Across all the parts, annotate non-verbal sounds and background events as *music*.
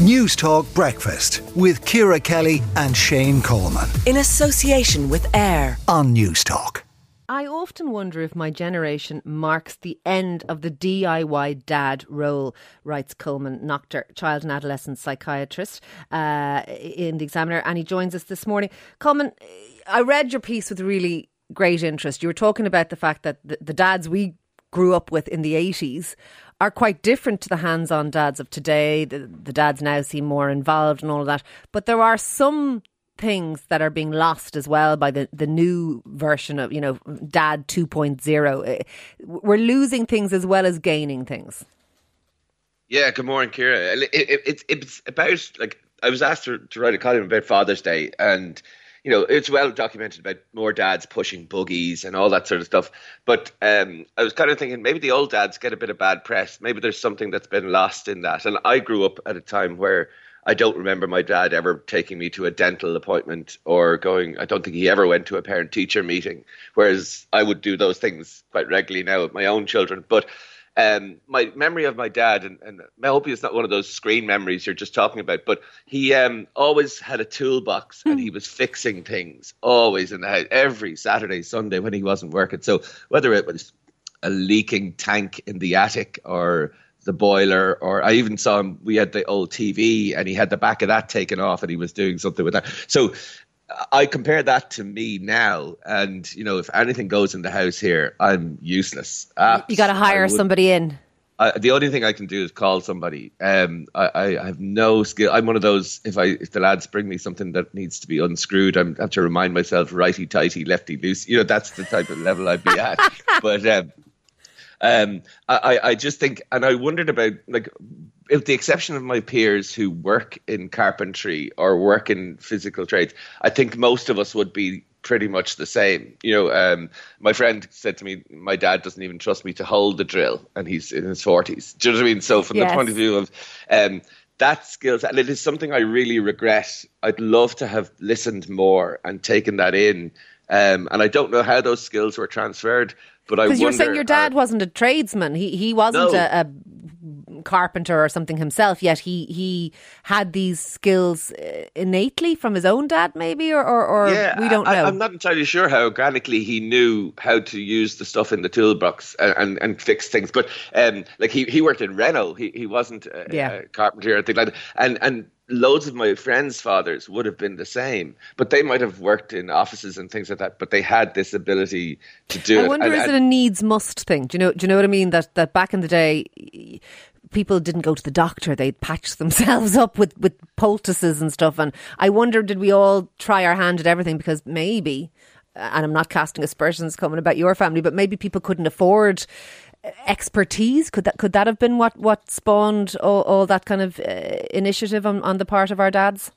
News Talk Breakfast with Ciara Kelly and Shane Coleman. In association with AIR on News Talk. I often wonder if my generation marks the end of the DIY dad role, writes Colman Noctor, child and adolescent psychiatrist uh, in the Examiner, and he joins us this morning. Colman, I read your piece with really great interest. You were talking about the fact that the, the dads we grew up with in the 80s are quite different to the hands on dads of today. The, the dads now seem more involved and all of that. But there are some things that are being lost as well by the, the new version of, you know, dad 2.0. Eh, we're losing things as well as gaining things. Yeah, good morning, Ciara. It, it, it, it's about, like, I was asked to, to write a column about Father's Day and you know, it's well documented about more dads pushing buggies and all that sort of stuff. But um, I was kind of thinking maybe the old dads get a bit of bad press. Maybe there's something that's been lost in that. And I grew up at a time where I don't remember my dad ever taking me to a dental appointment or going. I don't think he ever went to a parent teacher meeting. Whereas I would do those things quite regularly now with my own children. But um, my memory of my dad, and, and I hope it's not one of those screen memories you're just talking about, but he um, always had a toolbox and he was fixing things always in the house every Saturday, Sunday when he wasn't working. So whether it was a leaking tank in the attic or the boiler, or I even saw him. We had the old TV, and he had the back of that taken off, and he was doing something with that. So I compare that to me now, and you know, if anything goes in the house here, I'm useless. Apps, you got to hire somebody in. I, the only thing I can do is call somebody. Um, I, I, have no skill. I'm one of those. If I if the lads bring me something that needs to be unscrewed, I have to remind myself righty tighty, lefty loose. You know, that's the type of level I'd be at. *laughs* but um, um, I, I just think, and I wondered about like with the exception of my peers who work in carpentry or work in physical trades, I think most of us would be pretty much the same. You know, um, my friend said to me, my dad doesn't even trust me to hold the drill, and he's in his forties. Do you know what I mean? So from yes. the point of view of um, that skills, and it is something I really regret. I'd love to have listened more and taken that in. Um, and I don't know how those skills were transferred, but I because you're saying your dad uh, wasn't a tradesman. He he wasn't no. a, a carpenter or something himself, yet he he had these skills uh, innately from his own dad, maybe, or or, or yeah, we don't know. I, am not entirely sure how organically he knew how to use the stuff in the toolbox and and, and fix things. But um, like he he worked in Renault, he he wasn't a, yeah. a carpenter or anything like that, and and loads of my friends' fathers would have been the same, but they might have worked in offices and things like that. But they had this ability to do I it. I wonder, and, is it a needs must thing? Do you know? Do you know what I mean? That that back in the day, people didn't go to the doctor; they'd patch themselves up with with poultices and stuff. And I wonder, did we all try our hand at everything because maybe? And I'm not casting aspersions coming about your family, but maybe people couldn't afford expertise? Could that could that have been what what spawned all, all that kind of uh, initiative on, on the part of our dads?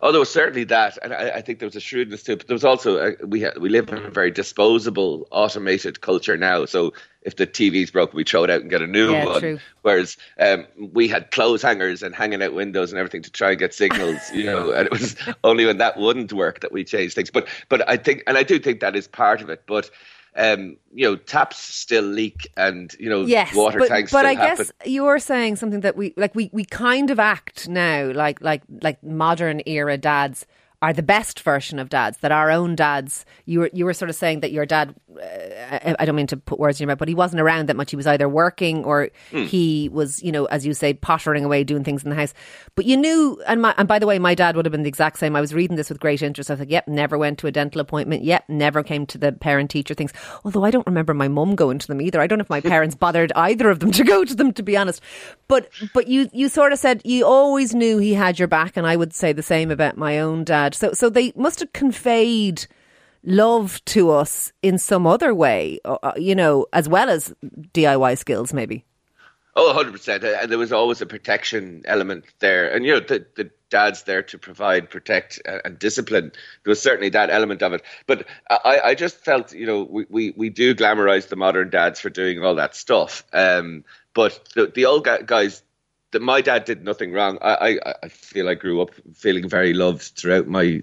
Oh, there was certainly that, and I, I, think there was a shrewdness to it. But there was also a, we ha- we live in a very disposable, automated culture now. So if the TV's broke, we throw it out and get a new yeah, one. True. Whereas um, we had clothes hangers and hanging out windows and everything to try and get signals, you *laughs* know. and it was only when that wouldn't work that we changed things. But but I think, and I do think that is part of it. But um, you know, taps still leak and, you know, yes, water but, tanks but I happen. guess you're saying something that we, like, we, we kind of act now like, like, like modern era dads are the best version of dads that our own dads you were you were sort of saying that your dad uh, I don't mean to put words in your mouth but he wasn't around that much. He was either working or mm. he was you know as you say pottering away doing things in the house. But you knew and my, and by the way my dad would have been the exact same. I was reading this with great interest. I was like yep never went to a dental appointment. Yep never came to the parent teacher things. Although I don't remember my mum going to them either. I don't know if my *laughs* parents bothered either of them to go to them to be honest. But but you you sort of said you always knew he had your back and I would say the same about my own dad. So so they must have conveyed love to us in some other way, uh, uh you know, as well as DIY skills, maybe. Oh, 100%. And there was always a protection element there. And, you know, the, the dad's there to provide, protect, and discipline. There was certainly that element of it. But I, I just felt, you know, we, we, we do glamorize the modern dads for doing all that stuff. Um, but the, the old guys that my dad did nothing wrong. I, I, I feel I grew up feeling very loved throughout my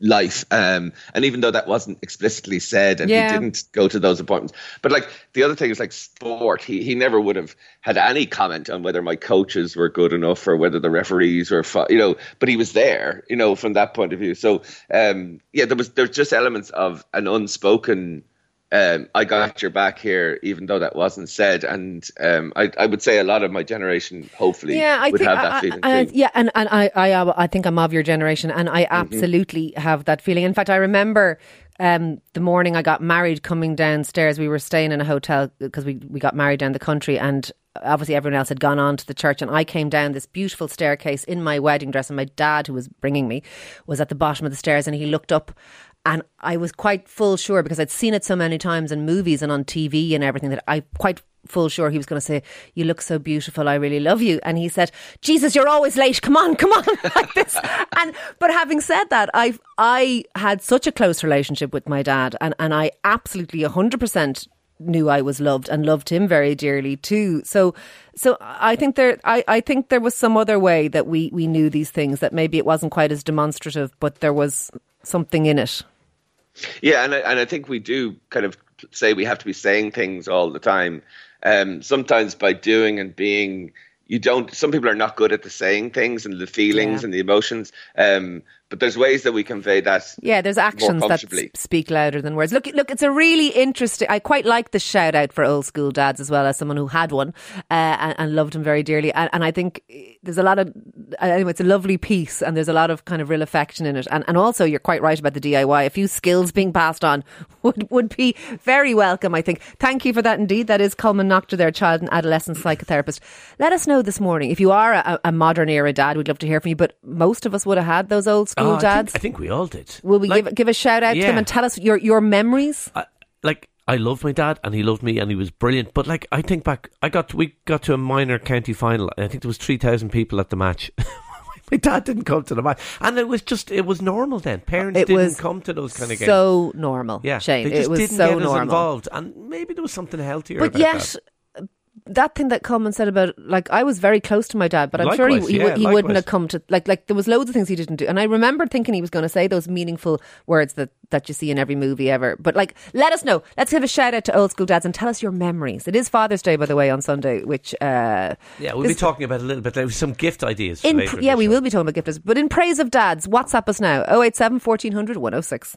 life. Um, and even though that wasn't explicitly said, and Yeah. he didn't go to those appointments, but like the other thing is like sport. He he never would have had any comment on whether my coaches were good enough or whether the referees were, you know. But he was there, you know, from that point of view. So um, yeah, there was there's just elements of an unspoken. Um, I got your back here, even though that wasn't said, and um, I, I would say a lot of my generation, hopefully, Yeah, I would think have that I- feeling I- too. yeah, and and I I I think I'm of your generation, and I Mm-hmm. absolutely have that feeling. In fact, I remember. Um, the morning I got married, coming downstairs, we were staying in a hotel because we, we got married down the country, and obviously everyone else had gone on to the church. And I came down this beautiful staircase in my wedding dress, and my dad, who was bringing me, was at the bottom of the stairs, and he looked up, and I was quite full sure because I'd seen it so many times in movies and on TV and everything that I quite full sure he was going to say, "You look so beautiful. I really love you." And he said, "Jesus, you're always late. Come on, come on." *laughs* like this. And but having said that, I I had such a close relationship with my dad, and and I absolutely hundred percent knew I was loved and loved him very dearly too. So so I think there I, I think there was some other way that we we knew these things that maybe it wasn't quite as demonstrative, but there was something in it. Yeah, and I, and I think we do kind of say we have to be saying things all the time. Um, sometimes by doing and being, you don't. Some people are not good at the saying things and the feelings Yeah. and the emotions. Um, but there's ways that we convey that. Yeah, there's actions that speak louder than words. Look, look, it's a really interesting. I quite like the shout out for old school dads as well as someone who had one uh, and, and loved him very dearly. And, and I think eh, there's a lot of anyway, it's a lovely piece, and there's a lot of kind of real affection in it. And and also, you're quite right about the DIY. A few skills being passed on *laughs* would would be very welcome. I think. Thank you for that. Indeed, that is Colman Noctor, their child and adolescent psychotherapist. Let us know this morning if you are a, a modern era dad. We'd love to hear from you. But most of us would have had those old school Oh, I think- dads. I think, we all did. Will we Like, give give a shout out to yeah. them and tell us your your memories? I, like I loved my dad and he loved me and he was brilliant. But like I think back, I got we got to a minor county final. and I think there was three thousand people at the match. *laughs* my dad didn't come to the match, and it was just it was normal then. Parents It didn't come to those kind of games. So normal, yeah, Shane. it was didn't so normal. involved, and maybe there was something healthier. But yet, that. thing that Colman said about like I was very close to my dad, but I'm sure he, he, yeah, he wouldn't have come to like like there was loads of things he didn't do, and I remember thinking he was going to say those meaningful words that that you see in every movie ever. But like, let us know. Let's give a shout out to old school dads and tell us your memories. It is Father's Day, by the way, on Sunday, which uh, yeah, we'll be talking about a little bit. There was some gift ideas. For in yeah we show. will be talking about gift gifters, but in praise of dads, WhatsApp us now 087 1400 106.